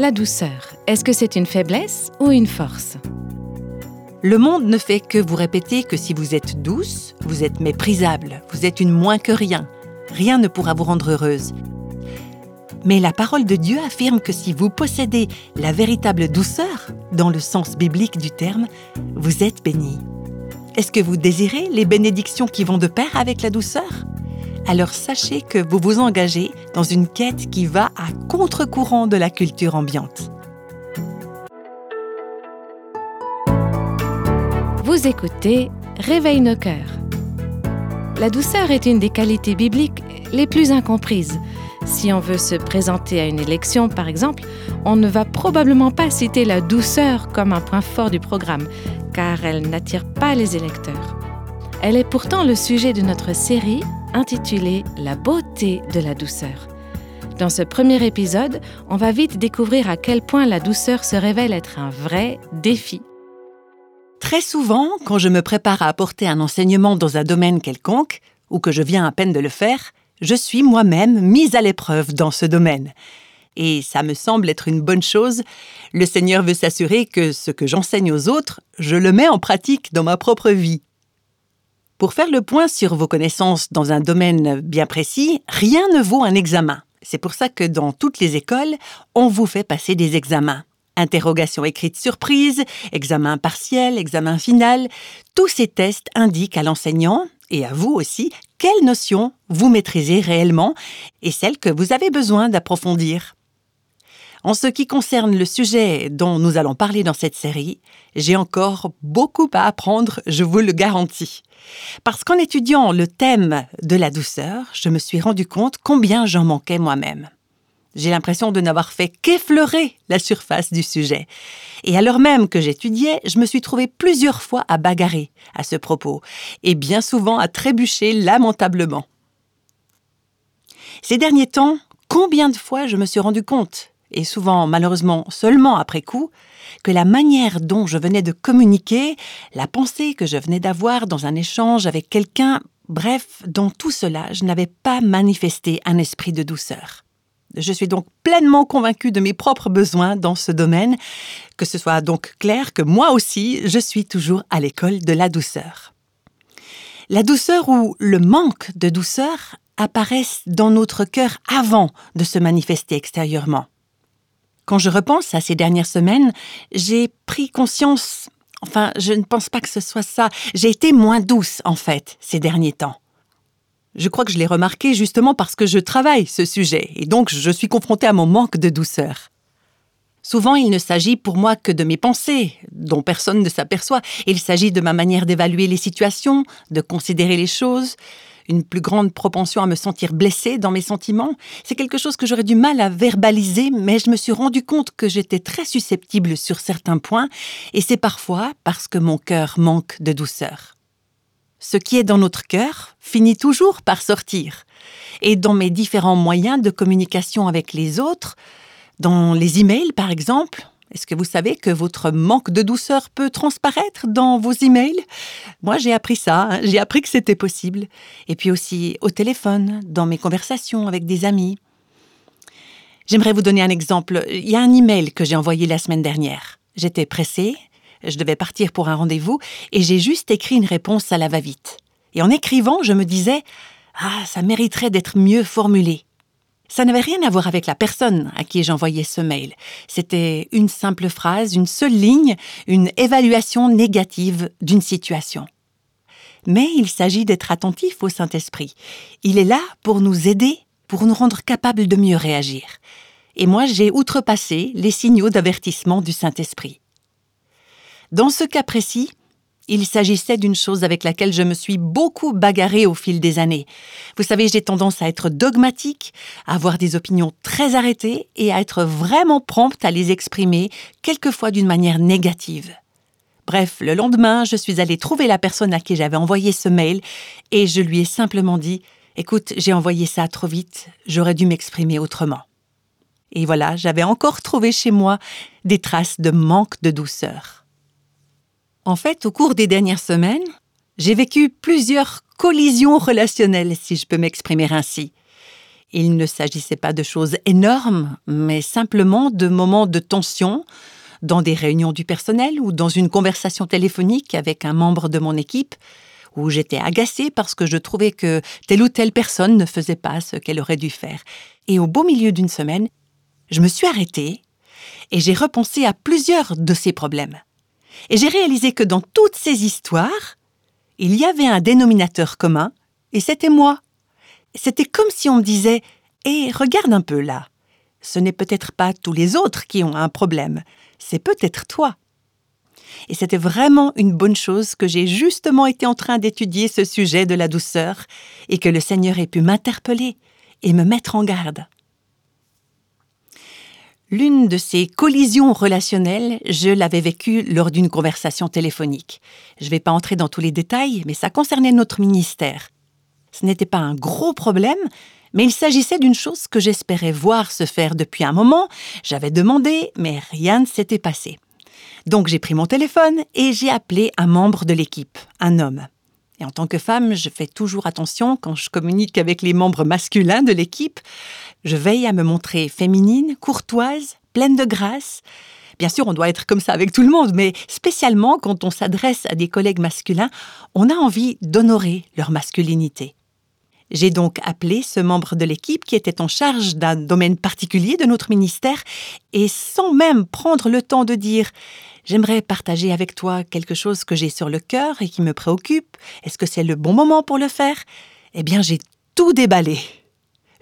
La douceur, est-ce que c'est une faiblesse ou une force? Le monde ne fait que vous répéter que si vous êtes douce, vous êtes méprisable, vous êtes une moins que rien. Rien ne pourra vous rendre heureuse. Mais la parole de Dieu affirme que si vous possédez la véritable douceur, dans le sens biblique du terme, vous êtes béni. Est-ce que vous désirez les bénédictions qui vont de pair avec la douceur? Alors sachez que vous vous engagez dans une quête qui va à contre-courant de la culture ambiante. Vous écoutez Réveille nos cœurs. La douceur est une des qualités bibliques les plus incomprises. Si on veut se présenter à une élection, par exemple, on ne va probablement pas citer la douceur comme un point fort du programme, car elle n'attire pas les électeurs. Elle est pourtant le sujet de notre série intitulée La beauté de la douceur. Dans ce premier épisode, on va vite découvrir à quel point la douceur se révèle être un vrai défi. Très souvent, quand je me prépare à apporter un enseignement dans un domaine quelconque, ou que je viens à peine de le faire, je suis moi-même mise à l'épreuve dans ce domaine. Et ça me semble être une bonne chose. Le Seigneur veut s'assurer que ce que j'enseigne aux autres, je le mets en pratique dans ma propre vie. Pour faire le point sur vos connaissances dans un domaine bien précis, rien ne vaut un examen. C'est pour ça que dans toutes les écoles, on vous fait passer des examens. Interrogation écrite surprise, examen partiel, examen final, tous ces tests indiquent à l'enseignant, et à vous aussi, quelles notions vous maîtrisez réellement et celles que vous avez besoin d'approfondir. En ce qui concerne le sujet dont nous allons parler dans cette série, j'ai encore beaucoup à apprendre, je vous le garantis. Parce qu'en étudiant le thème de la douceur, je me suis rendu compte combien j'en manquais moi-même. J'ai l'impression de n'avoir fait qu'effleurer la surface du sujet. Et alors même que j'étudiais, je me suis trouvé plusieurs fois à bagarrer à ce propos, et bien souvent à trébucher lamentablement. Ces derniers temps, combien de fois je me suis rendu compte et souvent malheureusement seulement après coup, que la manière dont je venais de communiquer, la pensée que je venais d'avoir dans un échange avec quelqu'un, bref, dans tout cela, je n'avais pas manifesté un esprit de douceur. Je suis donc pleinement convaincue de mes propres besoins dans ce domaine, que ce soit donc clair que moi aussi, je suis toujours à l'école de la douceur. La douceur ou le manque de douceur apparaissent dans notre cœur avant de se manifester extérieurement. Quand je repense à ces dernières semaines, j'ai pris conscience, enfin je ne pense pas que ce soit ça, j'ai été moins douce en fait ces derniers temps. Je crois que je l'ai remarqué justement parce que je travaille ce sujet et donc je suis confrontée à mon manque de douceur. Souvent, il ne s'agit pour moi que de mes pensées, dont personne ne s'aperçoit. Il s'agit de ma manière d'évaluer les situations, de considérer les choses, une plus grande propension à me sentir blessée dans mes sentiments. C'est quelque chose que j'aurais du mal à verbaliser, mais je me suis rendu compte que j'étais très susceptible sur certains points, et c'est parfois parce que mon cœur manque de douceur. Ce qui est dans notre cœur finit toujours par sortir. Et dans mes différents moyens de communication avec les autres, dans les emails par exemple, est-ce que vous savez que votre manque de douceur peut transparaître dans vos emails? Moi, j'ai appris ça, hein. j'ai appris que c'était possible. Et puis aussi au téléphone, dans mes conversations avec des amis. J'aimerais vous donner un exemple. Il y a un email que j'ai envoyé la semaine dernière. J'étais pressée, je devais partir pour un rendez-vous et j'ai juste écrit une réponse à la va-vite. Et en écrivant, je me disais Ah, ça mériterait d'être mieux formulé. Ça n'avait rien à voir avec la personne à qui j'envoyais ce mail. C'était une simple phrase, une seule ligne, une évaluation négative d'une situation. Mais il s'agit d'être attentif au Saint-Esprit. Il est là pour nous aider, pour nous rendre capables de mieux réagir. Et moi, j'ai outrepassé les signaux d'avertissement du Saint-Esprit. Dans ce cas précis, il s'agissait d'une chose avec laquelle je me suis beaucoup bagarrée au fil des années. Vous savez, j'ai tendance à être dogmatique, à avoir des opinions très arrêtées et à être vraiment prompte à les exprimer, quelquefois d'une manière négative. Bref, le lendemain, je suis allée trouver la personne à qui j'avais envoyé ce mail et je lui ai simplement dit Écoute, j'ai envoyé ça trop vite, j'aurais dû m'exprimer autrement. Et voilà, j'avais encore trouvé chez moi des traces de manque de douceur. En fait, au cours des dernières semaines, j'ai vécu plusieurs collisions relationnelles, si je peux m'exprimer ainsi. Il ne s'agissait pas de choses énormes, mais simplement de moments de tension dans des réunions du personnel ou dans une conversation téléphonique avec un membre de mon équipe, où j'étais agacée parce que je trouvais que telle ou telle personne ne faisait pas ce qu'elle aurait dû faire. Et au beau milieu d'une semaine, je me suis arrêtée et j'ai repensé à plusieurs de ces problèmes. Et j'ai réalisé que dans toutes ces histoires, il y avait un dénominateur commun, et c'était moi. C'était comme si on me disait Eh, regarde un peu là. Ce n'est peut-être pas tous les autres qui ont un problème, c'est peut-être toi. Et c'était vraiment une bonne chose que j'ai justement été en train d'étudier ce sujet de la douceur et que le Seigneur ait pu m'interpeller et me mettre en garde. L'une de ces collisions relationnelles, je l'avais vécue lors d'une conversation téléphonique. Je ne vais pas entrer dans tous les détails, mais ça concernait notre ministère. Ce n'était pas un gros problème, mais il s'agissait d'une chose que j'espérais voir se faire depuis un moment. J'avais demandé, mais rien ne s'était passé. Donc j'ai pris mon téléphone et j'ai appelé un membre de l'équipe, un homme. Et en tant que femme, je fais toujours attention quand je communique avec les membres masculins de l'équipe. Je veille à me montrer féminine, courtoise, pleine de grâce. Bien sûr, on doit être comme ça avec tout le monde, mais spécialement quand on s'adresse à des collègues masculins, on a envie d'honorer leur masculinité. J'ai donc appelé ce membre de l'équipe qui était en charge d'un domaine particulier de notre ministère et sans même prendre le temps de dire J'aimerais partager avec toi quelque chose que j'ai sur le cœur et qui me préoccupe. Est-ce que c'est le bon moment pour le faire? Eh bien, j'ai tout déballé.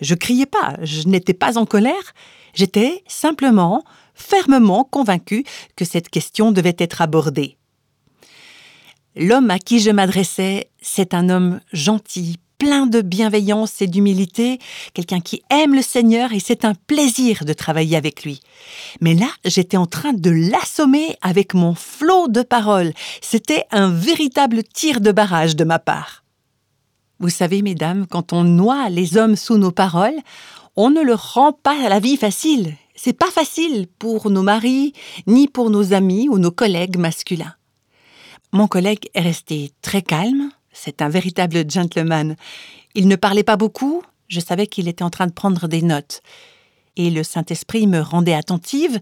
Je criais pas, je n'étais pas en colère, j'étais simplement, fermement convaincue que cette question devait être abordée. L'homme à qui je m'adressais, c'est un homme gentil, plein de bienveillance et d'humilité, quelqu'un qui aime le Seigneur et c'est un plaisir de travailler avec lui. Mais là, j'étais en train de l'assommer avec mon flot de paroles. C'était un véritable tir de barrage de ma part. Vous savez, mesdames, quand on noie les hommes sous nos paroles, on ne leur rend pas la vie facile. C'est pas facile pour nos maris, ni pour nos amis ou nos collègues masculins. Mon collègue est resté très calme, c'est un véritable gentleman. Il ne parlait pas beaucoup, je savais qu'il était en train de prendre des notes. Et le Saint-Esprit me rendait attentive.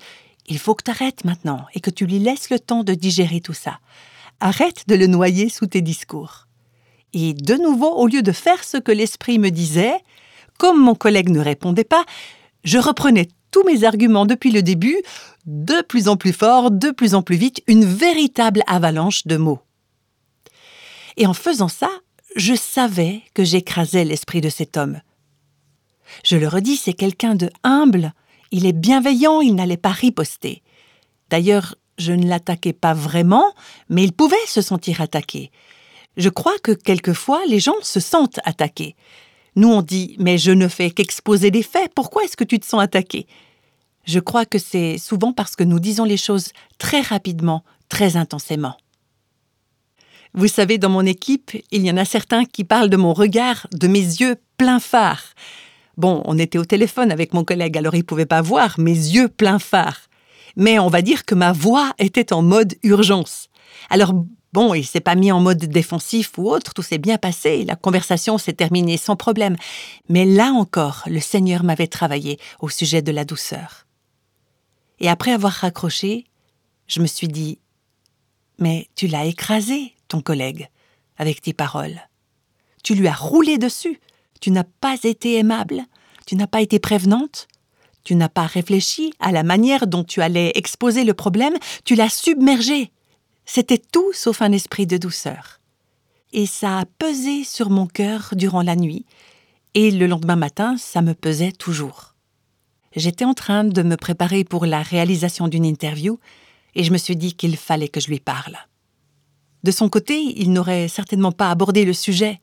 Il faut que tu arrêtes maintenant et que tu lui laisses le temps de digérer tout ça. Arrête de le noyer sous tes discours. Et de nouveau, au lieu de faire ce que l'Esprit me disait, comme mon collègue ne répondait pas, je reprenais tous mes arguments depuis le début, de plus en plus fort, de plus en plus vite, une véritable avalanche de mots. Et en faisant ça, je savais que j'écrasais l'esprit de cet homme. Je le redis, c'est quelqu'un de humble, il est bienveillant, il n'allait pas riposter. D'ailleurs, je ne l'attaquais pas vraiment, mais il pouvait se sentir attaqué. Je crois que quelquefois les gens se sentent attaqués. Nous on dit Mais je ne fais qu'exposer des faits, pourquoi est-ce que tu te sens attaqué? Je crois que c'est souvent parce que nous disons les choses très rapidement, très intensément. Vous savez, dans mon équipe, il y en a certains qui parlent de mon regard, de mes yeux pleins phare. Bon, on était au téléphone avec mon collègue, alors il ne pouvait pas voir mes yeux pleins phare. Mais on va dire que ma voix était en mode urgence. Alors bon, il s'est pas mis en mode défensif ou autre, tout s'est bien passé, la conversation s'est terminée sans problème. Mais là encore, le Seigneur m'avait travaillé au sujet de la douceur. Et après avoir raccroché, je me suis dit, mais tu l'as écrasé, ton collègue, avec tes paroles. Tu lui as roulé dessus. Tu n'as pas été aimable. Tu n'as pas été prévenante. Tu n'as pas réfléchi à la manière dont tu allais exposer le problème. Tu l'as submergé. C'était tout sauf un esprit de douceur. Et ça a pesé sur mon cœur durant la nuit. Et le lendemain matin, ça me pesait toujours. J'étais en train de me préparer pour la réalisation d'une interview et je me suis dit qu'il fallait que je lui parle. De son côté, il n'aurait certainement pas abordé le sujet.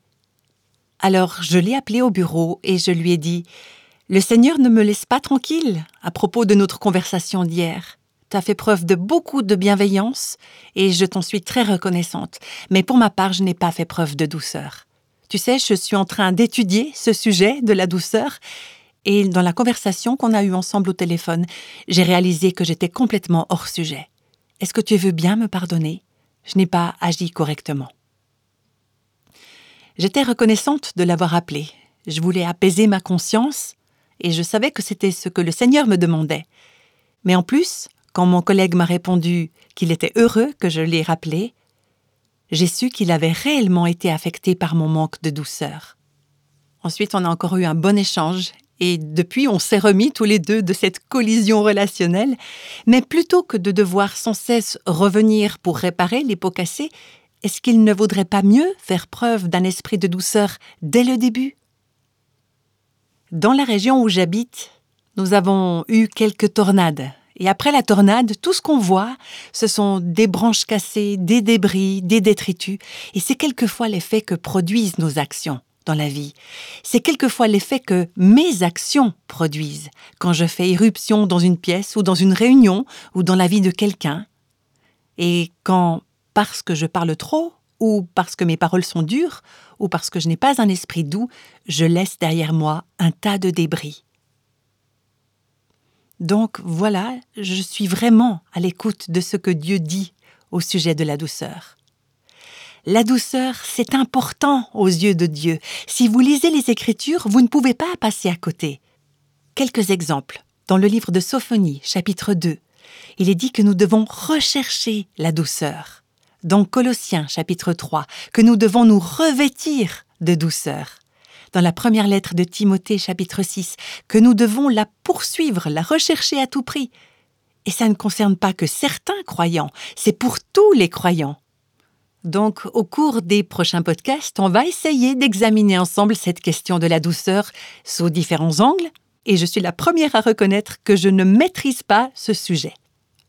Alors je l'ai appelé au bureau et je lui ai dit Le Seigneur ne me laisse pas tranquille à propos de notre conversation d'hier. Tu as fait preuve de beaucoup de bienveillance et je t'en suis très reconnaissante. Mais pour ma part, je n'ai pas fait preuve de douceur. Tu sais, je suis en train d'étudier ce sujet de la douceur et dans la conversation qu'on a eue ensemble au téléphone, j'ai réalisé que j'étais complètement hors sujet. Est-ce que tu veux bien me pardonner? Je n'ai pas agi correctement. J'étais reconnaissante de l'avoir appelé. Je voulais apaiser ma conscience, et je savais que c'était ce que le Seigneur me demandait. Mais en plus, quand mon collègue m'a répondu qu'il était heureux que je l'ai rappelé, j'ai su qu'il avait réellement été affecté par mon manque de douceur. Ensuite, on a encore eu un bon échange et depuis on s'est remis tous les deux de cette collision relationnelle, mais plutôt que de devoir sans cesse revenir pour réparer les pots cassés, est-ce qu'il ne vaudrait pas mieux faire preuve d'un esprit de douceur dès le début? Dans la région où j'habite, nous avons eu quelques tornades. Et après la tornade, tout ce qu'on voit, ce sont des branches cassées, des débris, des détritus, et c'est quelquefois l'effet que produisent nos actions dans la vie. C'est quelquefois l'effet que mes actions produisent quand je fais irruption dans une pièce ou dans une réunion ou dans la vie de quelqu'un. Et quand, parce que je parle trop, ou parce que mes paroles sont dures, ou parce que je n'ai pas un esprit doux, je laisse derrière moi un tas de débris. Donc voilà, je suis vraiment à l'écoute de ce que Dieu dit au sujet de la douceur. La douceur, c'est important aux yeux de Dieu. Si vous lisez les Écritures, vous ne pouvez pas passer à côté. Quelques exemples. Dans le livre de Sophonie, chapitre 2, il est dit que nous devons rechercher la douceur. Dans Colossiens, chapitre 3, que nous devons nous revêtir de douceur dans la première lettre de Timothée chapitre 6 que nous devons la poursuivre, la rechercher à tout prix. Et ça ne concerne pas que certains croyants, c'est pour tous les croyants. Donc, au cours des prochains podcasts, on va essayer d'examiner ensemble cette question de la douceur sous différents angles, et je suis la première à reconnaître que je ne maîtrise pas ce sujet.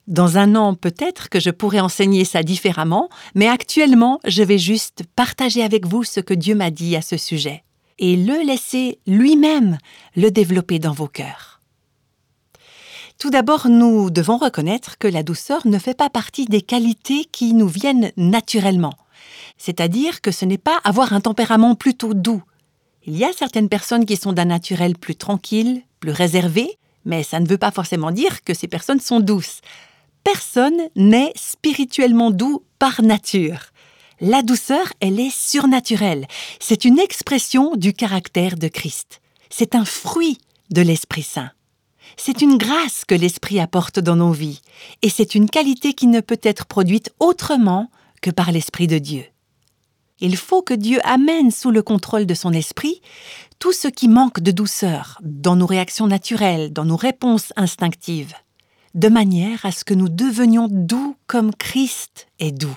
Dans un an, peut-être que je pourrais enseigner ça différemment, mais actuellement, je vais juste partager avec vous ce que Dieu m'a dit à ce sujet et le laisser lui-même le développer dans vos cœurs. Tout d'abord, nous devons reconnaître que la douceur ne fait pas partie des qualités qui nous viennent naturellement. C'est-à-dire que ce n'est pas avoir un tempérament plutôt doux. Il y a certaines personnes qui sont d'un naturel plus tranquille, plus réservé, mais ça ne veut pas forcément dire que ces personnes sont douces. Personne n'est spirituellement doux par nature. La douceur, elle est surnaturelle. C'est une expression du caractère de Christ. C'est un fruit de l'Esprit Saint. C'est une grâce que l'Esprit apporte dans nos vies, et c'est une qualité qui ne peut être produite autrement que par l'Esprit de Dieu. Il faut que Dieu amène sous le contrôle de son Esprit tout ce qui manque de douceur dans nos réactions naturelles, dans nos réponses instinctives, de manière à ce que nous devenions doux comme Christ est doux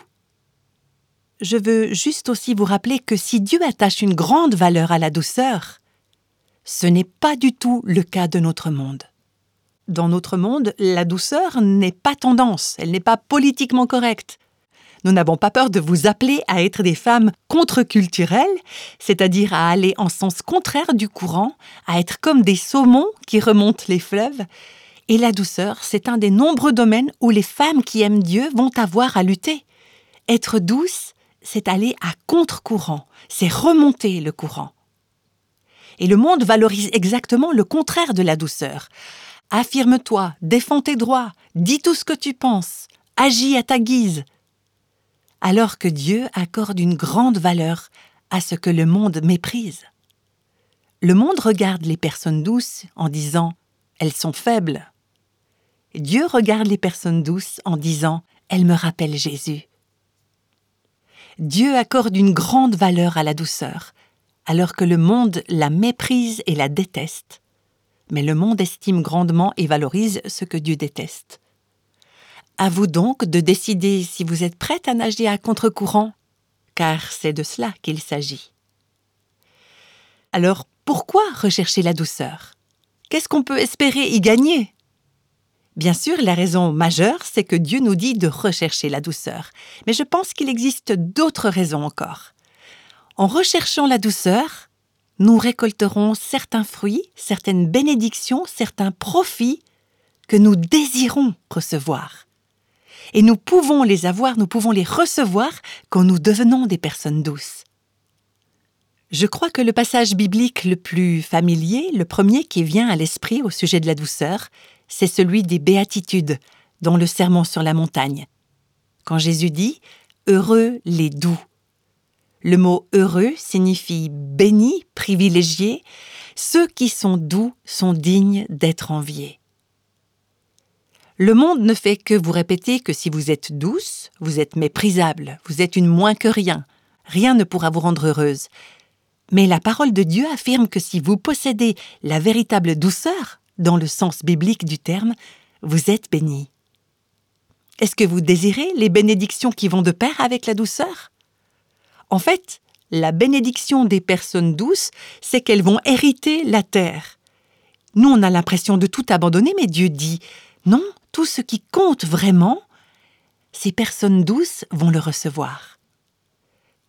je veux juste aussi vous rappeler que si Dieu attache une grande valeur à la douceur, ce n'est pas du tout le cas de notre monde. Dans notre monde, la douceur n'est pas tendance, elle n'est pas politiquement correcte. Nous n'avons pas peur de vous appeler à être des femmes contre-culturelles, c'est-à-dire à aller en sens contraire du courant, à être comme des saumons qui remontent les fleuves. Et la douceur, c'est un des nombreux domaines où les femmes qui aiment Dieu vont avoir à lutter. Être douce, c'est aller à contre-courant, c'est remonter le courant. Et le monde valorise exactement le contraire de la douceur. Affirme-toi, défends tes droits, dis tout ce que tu penses, agis à ta guise. Alors que Dieu accorde une grande valeur à ce que le monde méprise. Le monde regarde les personnes douces en disant elles sont faibles. Dieu regarde les personnes douces en disant elles me rappellent Jésus. Dieu accorde une grande valeur à la douceur, alors que le monde la méprise et la déteste. Mais le monde estime grandement et valorise ce que Dieu déteste. À vous donc de décider si vous êtes prête à nager à contre-courant, car c'est de cela qu'il s'agit. Alors pourquoi rechercher la douceur? Qu'est-ce qu'on peut espérer y gagner? Bien sûr, la raison majeure, c'est que Dieu nous dit de rechercher la douceur. Mais je pense qu'il existe d'autres raisons encore. En recherchant la douceur, nous récolterons certains fruits, certaines bénédictions, certains profits que nous désirons recevoir. Et nous pouvons les avoir, nous pouvons les recevoir quand nous devenons des personnes douces. Je crois que le passage biblique le plus familier, le premier qui vient à l'esprit au sujet de la douceur, c'est celui des béatitudes dans le Sermon sur la montagne. Quand Jésus dit Heureux les doux, Le mot heureux signifie béni, privilégié. Ceux qui sont doux sont dignes d'être enviés. Le monde ne fait que vous répéter que si vous êtes douce, vous êtes méprisable, vous êtes une moins que rien, rien ne pourra vous rendre heureuse. Mais la parole de Dieu affirme que si vous possédez la véritable douceur, dans le sens biblique du terme, vous êtes béni. Est-ce que vous désirez les bénédictions qui vont de pair avec la douceur? En fait, la bénédiction des personnes douces, c'est qu'elles vont hériter la terre. Nous, on a l'impression de tout abandonner, mais Dieu dit non, tout ce qui compte vraiment, ces personnes douces vont le recevoir.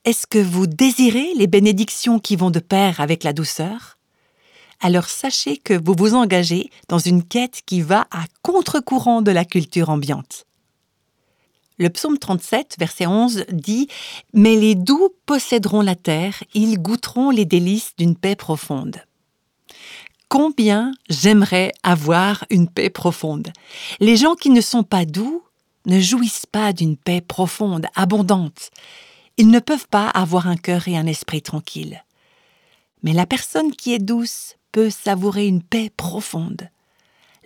Est-ce que vous désirez les bénédictions qui vont de pair avec la douceur? Alors sachez que vous vous engagez dans une quête qui va à contre-courant de la culture ambiante. Le psaume 37, verset 11 dit Mais les doux posséderont la terre, ils goûteront les délices d'une paix profonde combien j'aimerais avoir une paix profonde. Les gens qui ne sont pas doux ne jouissent pas d'une paix profonde, abondante. Ils ne peuvent pas avoir un cœur et un esprit tranquilles. Mais la personne qui est douce peut savourer une paix profonde.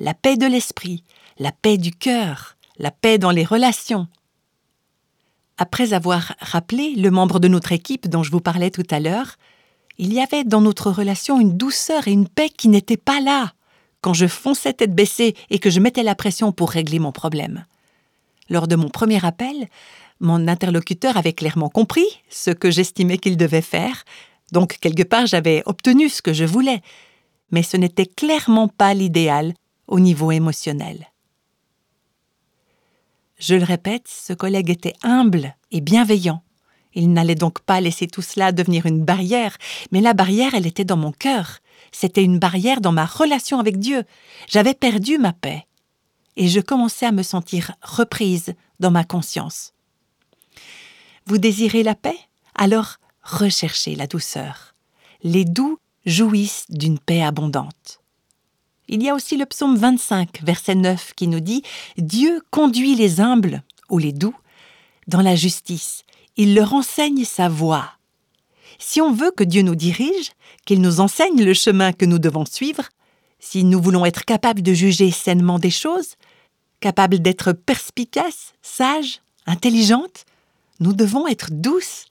La paix de l'esprit, la paix du cœur, la paix dans les relations. Après avoir rappelé le membre de notre équipe dont je vous parlais tout à l'heure, il y avait dans notre relation une douceur et une paix qui n'étaient pas là quand je fonçais tête baissée et que je mettais la pression pour régler mon problème. Lors de mon premier appel, mon interlocuteur avait clairement compris ce que j'estimais qu'il devait faire, donc quelque part j'avais obtenu ce que je voulais, mais ce n'était clairement pas l'idéal au niveau émotionnel. Je le répète, ce collègue était humble et bienveillant. Il n'allait donc pas laisser tout cela devenir une barrière, mais la barrière, elle était dans mon cœur. C'était une barrière dans ma relation avec Dieu. J'avais perdu ma paix. Et je commençais à me sentir reprise dans ma conscience. Vous désirez la paix? Alors recherchez la douceur. Les doux jouissent d'une paix abondante. Il y a aussi le psaume 25, verset 9, qui nous dit Dieu conduit les humbles, ou les doux, dans la justice il leur enseigne sa voie. Si on veut que Dieu nous dirige, qu'il nous enseigne le chemin que nous devons suivre, si nous voulons être capables de juger sainement des choses, capables d'être perspicaces, sages, intelligentes, nous devons être douces.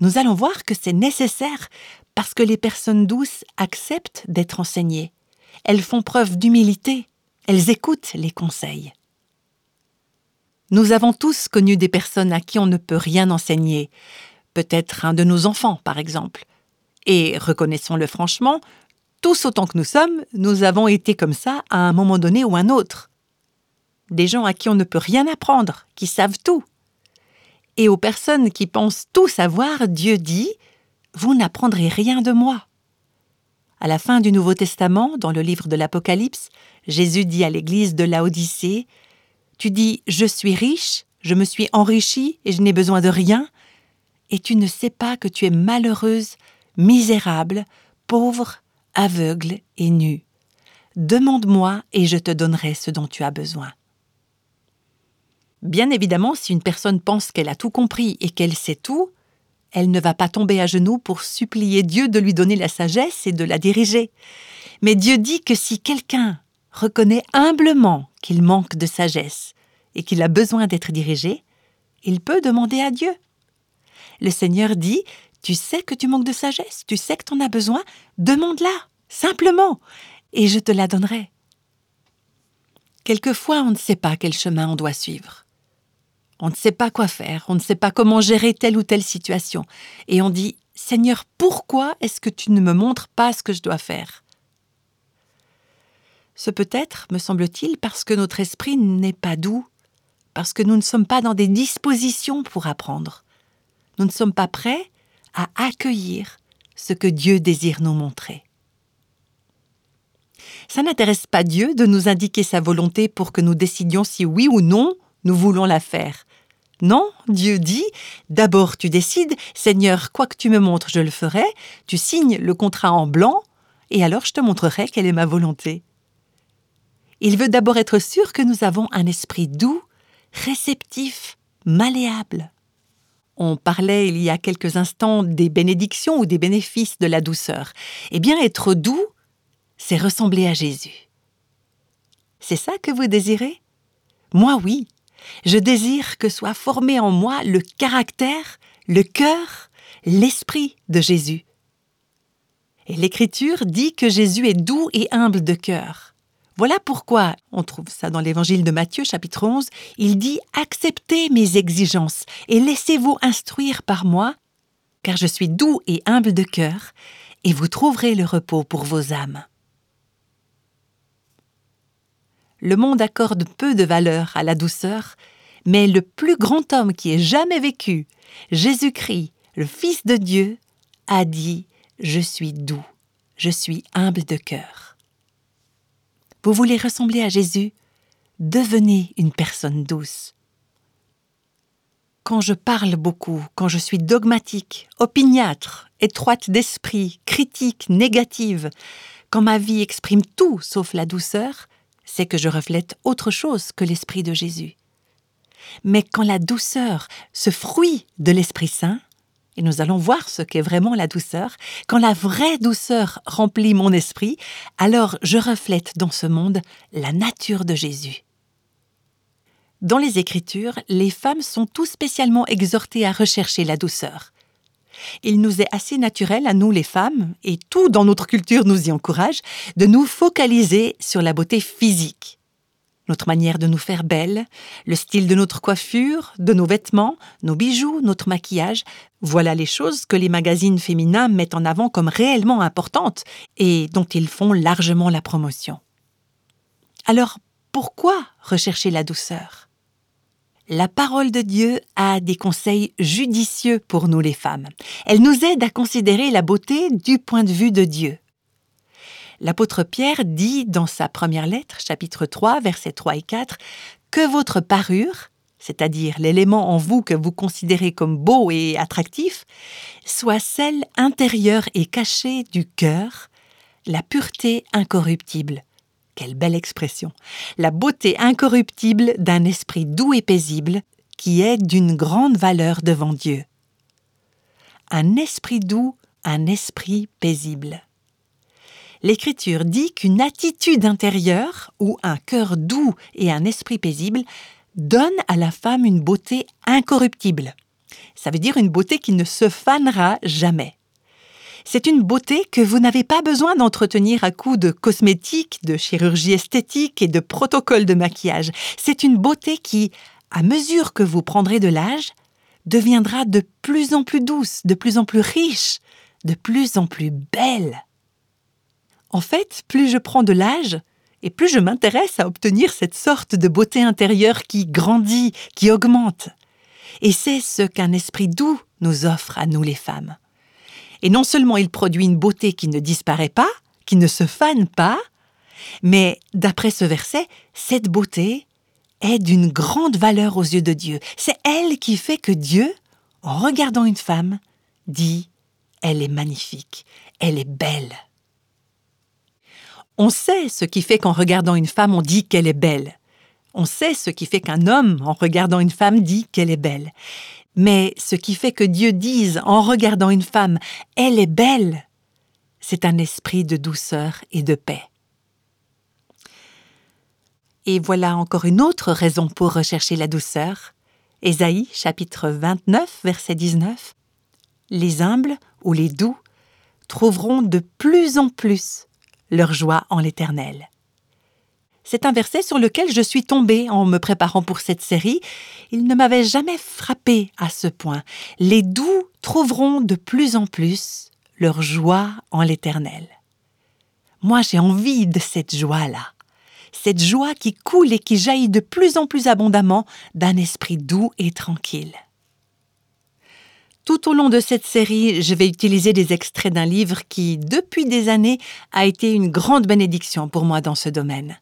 Nous allons voir que c'est nécessaire parce que les personnes douces acceptent d'être enseignées. Elles font preuve d'humilité, elles écoutent les conseils. Nous avons tous connu des personnes à qui on ne peut rien enseigner, peut-être un de nos enfants par exemple. Et reconnaissons-le franchement, tous autant que nous sommes, nous avons été comme ça à un moment donné ou un autre. Des gens à qui on ne peut rien apprendre, qui savent tout. Et aux personnes qui pensent tout savoir, Dieu dit Vous n'apprendrez rien de moi. À la fin du Nouveau Testament, dans le livre de l'Apocalypse, Jésus dit à l'Église de Laodicée tu dis Je suis riche, je me suis enrichi et je n'ai besoin de rien, et tu ne sais pas que tu es malheureuse, misérable, pauvre, aveugle et nue. Demande-moi et je te donnerai ce dont tu as besoin. Bien évidemment, si une personne pense qu'elle a tout compris et qu'elle sait tout, elle ne va pas tomber à genoux pour supplier Dieu de lui donner la sagesse et de la diriger. Mais Dieu dit que si quelqu'un reconnaît humblement qu'il manque de sagesse et qu'il a besoin d'être dirigé, il peut demander à Dieu. Le Seigneur dit Tu sais que tu manques de sagesse, tu sais que tu en as besoin, demande-la, simplement, et je te la donnerai. Quelquefois, on ne sait pas quel chemin on doit suivre. On ne sait pas quoi faire, on ne sait pas comment gérer telle ou telle situation, et on dit Seigneur, pourquoi est-ce que tu ne me montres pas ce que je dois faire? Ce peut être, me semble-t-il, parce que notre esprit n'est pas doux, parce que nous ne sommes pas dans des dispositions pour apprendre. Nous ne sommes pas prêts à accueillir ce que Dieu désire nous montrer. Ça n'intéresse pas Dieu de nous indiquer sa volonté pour que nous décidions si oui ou non nous voulons la faire. Non, Dieu dit, d'abord tu décides, Seigneur, quoi que tu me montres, je le ferai, tu signes le contrat en blanc, et alors je te montrerai quelle est ma volonté. Il veut d'abord être sûr que nous avons un esprit doux, réceptif, malléable. On parlait il y a quelques instants des bénédictions ou des bénéfices de la douceur. Eh bien, être doux, c'est ressembler à Jésus. C'est ça que vous désirez? Moi oui. Je désire que soit formé en moi le caractère, le cœur, l'esprit de Jésus. Et l'Écriture dit que Jésus est doux et humble de cœur. Voilà pourquoi, on trouve ça dans l'évangile de Matthieu chapitre 11, il dit Acceptez mes exigences et laissez-vous instruire par moi, car je suis doux et humble de cœur, et vous trouverez le repos pour vos âmes. Le monde accorde peu de valeur à la douceur, mais le plus grand homme qui ait jamais vécu, Jésus-Christ, le Fils de Dieu, a dit Je suis doux, je suis humble de cœur. Vous voulez ressembler à Jésus? Devenez une personne douce. Quand je parle beaucoup, quand je suis dogmatique, opiniâtre, étroite d'esprit, critique, négative, quand ma vie exprime tout sauf la douceur, c'est que je reflète autre chose que l'Esprit de Jésus. Mais quand la douceur, ce fruit de l'Esprit Saint, et nous allons voir ce qu'est vraiment la douceur, quand la vraie douceur remplit mon esprit, alors je reflète dans ce monde la nature de Jésus. Dans les Écritures, les femmes sont tout spécialement exhortées à rechercher la douceur. Il nous est assez naturel à nous les femmes, et tout dans notre culture nous y encourage, de nous focaliser sur la beauté physique notre manière de nous faire belle, le style de notre coiffure, de nos vêtements, nos bijoux, notre maquillage, voilà les choses que les magazines féminins mettent en avant comme réellement importantes et dont ils font largement la promotion. Alors, pourquoi rechercher la douceur? La parole de Dieu a des conseils judicieux pour nous les femmes. Elle nous aide à considérer la beauté du point de vue de Dieu l'apôtre Pierre dit dans sa première lettre, chapitre 3, versets 3 et 4, que votre parure, c'est-à-dire l'élément en vous que vous considérez comme beau et attractif, soit celle intérieure et cachée du cœur, la pureté incorruptible. Quelle belle expression. La beauté incorruptible d'un esprit doux et paisible qui est d'une grande valeur devant Dieu. Un esprit doux, un esprit paisible l'Écriture dit qu'une attitude intérieure, ou un cœur doux et un esprit paisible, donne à la femme une beauté incorruptible. Ça veut dire une beauté qui ne se fanera jamais. C'est une beauté que vous n'avez pas besoin d'entretenir à coups de cosmétiques, de chirurgie esthétique et de protocoles de maquillage. C'est une beauté qui, à mesure que vous prendrez de l'âge, deviendra de plus en plus douce, de plus en plus riche, de plus en plus belle. En fait, plus je prends de l'âge, et plus je m'intéresse à obtenir cette sorte de beauté intérieure qui grandit, qui augmente. Et c'est ce qu'un esprit doux nous offre à nous les femmes. Et non seulement il produit une beauté qui ne disparaît pas, qui ne se fane pas, mais d'après ce verset, cette beauté est d'une grande valeur aux yeux de Dieu. C'est elle qui fait que Dieu, en regardant une femme, dit ⁇ Elle est magnifique, elle est ⁇ belle ⁇ on sait ce qui fait qu'en regardant une femme, on dit qu'elle est belle. On sait ce qui fait qu'un homme, en regardant une femme, dit qu'elle est belle. Mais ce qui fait que Dieu dise, en regardant une femme, elle est belle, c'est un esprit de douceur et de paix. Et voilà encore une autre raison pour rechercher la douceur. Ésaïe chapitre 29 verset 19. Les humbles ou les doux trouveront de plus en plus leur joie en l'Éternel. C'est un verset sur lequel je suis tombée en me préparant pour cette série. Il ne m'avait jamais frappé à ce point. Les doux trouveront de plus en plus leur joie en l'Éternel. Moi, j'ai envie de cette joie-là. Cette joie qui coule et qui jaillit de plus en plus abondamment d'un esprit doux et tranquille. Tout au long de cette série, je vais utiliser des extraits d'un livre qui, depuis des années, a été une grande bénédiction pour moi dans ce domaine.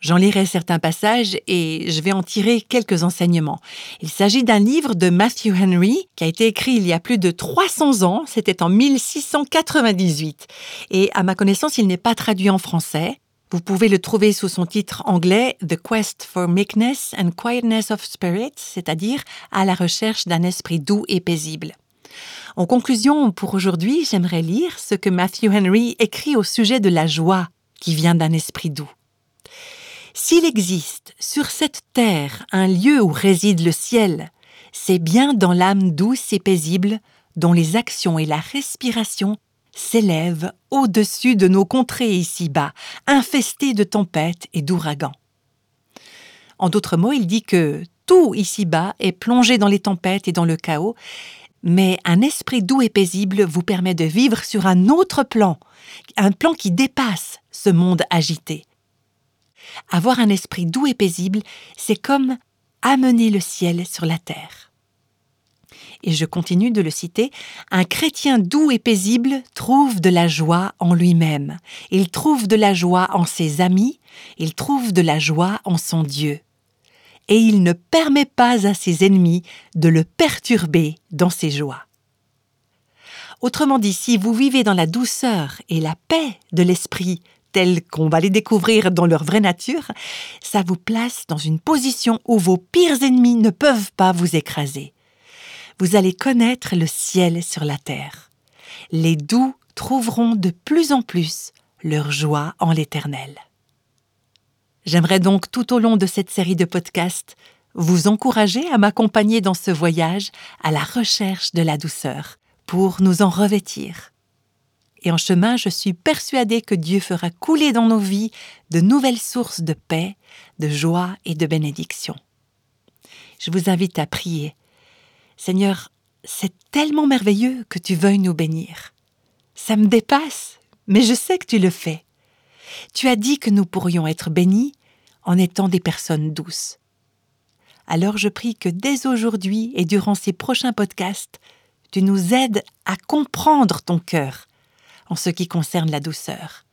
J'en lirai certains passages et je vais en tirer quelques enseignements. Il s'agit d'un livre de Matthew Henry qui a été écrit il y a plus de 300 ans, c'était en 1698. Et à ma connaissance, il n'est pas traduit en français. Vous pouvez le trouver sous son titre anglais The Quest for Meekness and Quietness of Spirit, c'est-à-dire à la recherche d'un esprit doux et paisible. En conclusion, pour aujourd'hui, j'aimerais lire ce que Matthew Henry écrit au sujet de la joie qui vient d'un esprit doux. S'il existe sur cette terre un lieu où réside le ciel, c'est bien dans l'âme douce et paisible dont les actions et la respiration s'élève au-dessus de nos contrées ici-bas, infestées de tempêtes et d'ouragans. En d'autres mots, il dit que tout ici-bas est plongé dans les tempêtes et dans le chaos, mais un esprit doux et paisible vous permet de vivre sur un autre plan, un plan qui dépasse ce monde agité. Avoir un esprit doux et paisible, c'est comme amener le ciel sur la terre et je continue de le citer, un chrétien doux et paisible trouve de la joie en lui-même, il trouve de la joie en ses amis, il trouve de la joie en son Dieu. Et il ne permet pas à ses ennemis de le perturber dans ses joies. Autrement dit, si vous vivez dans la douceur et la paix de l'esprit, qu'on va les découvrir dans leur vraie nature, ça vous place dans une position où vos pires ennemis ne peuvent pas vous écraser vous allez connaître le ciel sur la terre. Les doux trouveront de plus en plus leur joie en l'Éternel. J'aimerais donc tout au long de cette série de podcasts vous encourager à m'accompagner dans ce voyage à la recherche de la douceur pour nous en revêtir. Et en chemin, je suis persuadée que Dieu fera couler dans nos vies de nouvelles sources de paix, de joie et de bénédiction. Je vous invite à prier Seigneur, c'est tellement merveilleux que tu veuilles nous bénir. Ça me dépasse, mais je sais que tu le fais. Tu as dit que nous pourrions être bénis en étant des personnes douces. Alors je prie que dès aujourd'hui et durant ces prochains podcasts, tu nous aides à comprendre ton cœur en ce qui concerne la douceur,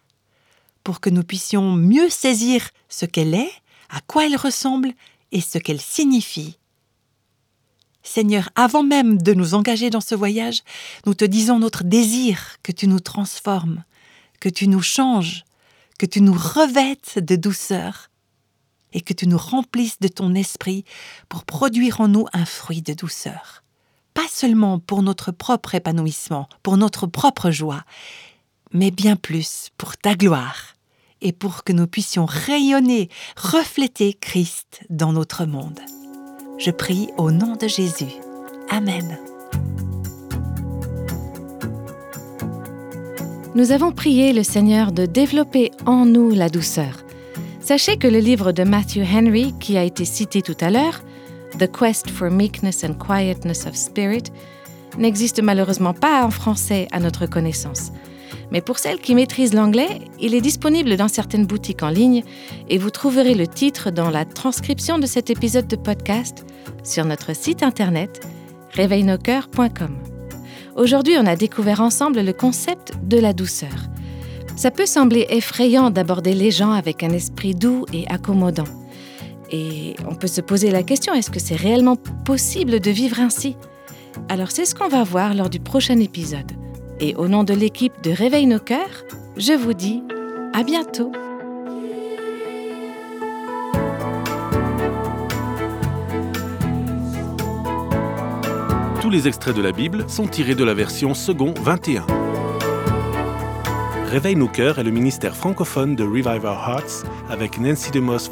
pour que nous puissions mieux saisir ce qu'elle est, à quoi elle ressemble et ce qu'elle signifie Seigneur, avant même de nous engager dans ce voyage, nous te disons notre désir que tu nous transformes, que tu nous changes, que tu nous revêtes de douceur et que tu nous remplisses de ton esprit pour produire en nous un fruit de douceur. Pas seulement pour notre propre épanouissement, pour notre propre joie, mais bien plus pour ta gloire et pour que nous puissions rayonner, refléter Christ dans notre monde. Je prie au nom de Jésus. Amen. Nous avons prié le Seigneur de développer en nous la douceur. Sachez que le livre de Matthew Henry, qui a été cité tout à l'heure, The Quest for Meekness and Quietness of Spirit, n'existe malheureusement pas en français à notre connaissance. Mais pour celles qui maîtrisent l'anglais, il est disponible dans certaines boutiques en ligne et vous trouverez le titre dans la transcription de cet épisode de podcast sur notre site internet réveilnoscoeurs.com. Aujourd'hui, on a découvert ensemble le concept de la douceur. Ça peut sembler effrayant d'aborder les gens avec un esprit doux et accommodant. Et on peut se poser la question, est-ce que c'est réellement possible de vivre ainsi? Alors c'est ce qu'on va voir lors du prochain épisode. Et au nom de l'équipe de Réveille nos cœurs, je vous dis à bientôt. Tous les extraits de la Bible sont tirés de la version second 21. Réveille nos cœurs est le ministère francophone de Revive Our Hearts avec Nancy DeMoss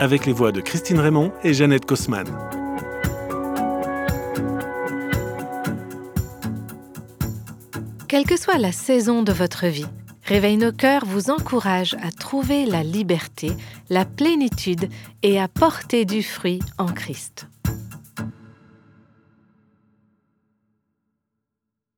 Avec les voix de Christine Raymond et Jeannette Kosman. Quelle que soit la saison de votre vie, Réveille nos cœurs vous encourage à trouver la liberté, la plénitude et à porter du fruit en Christ.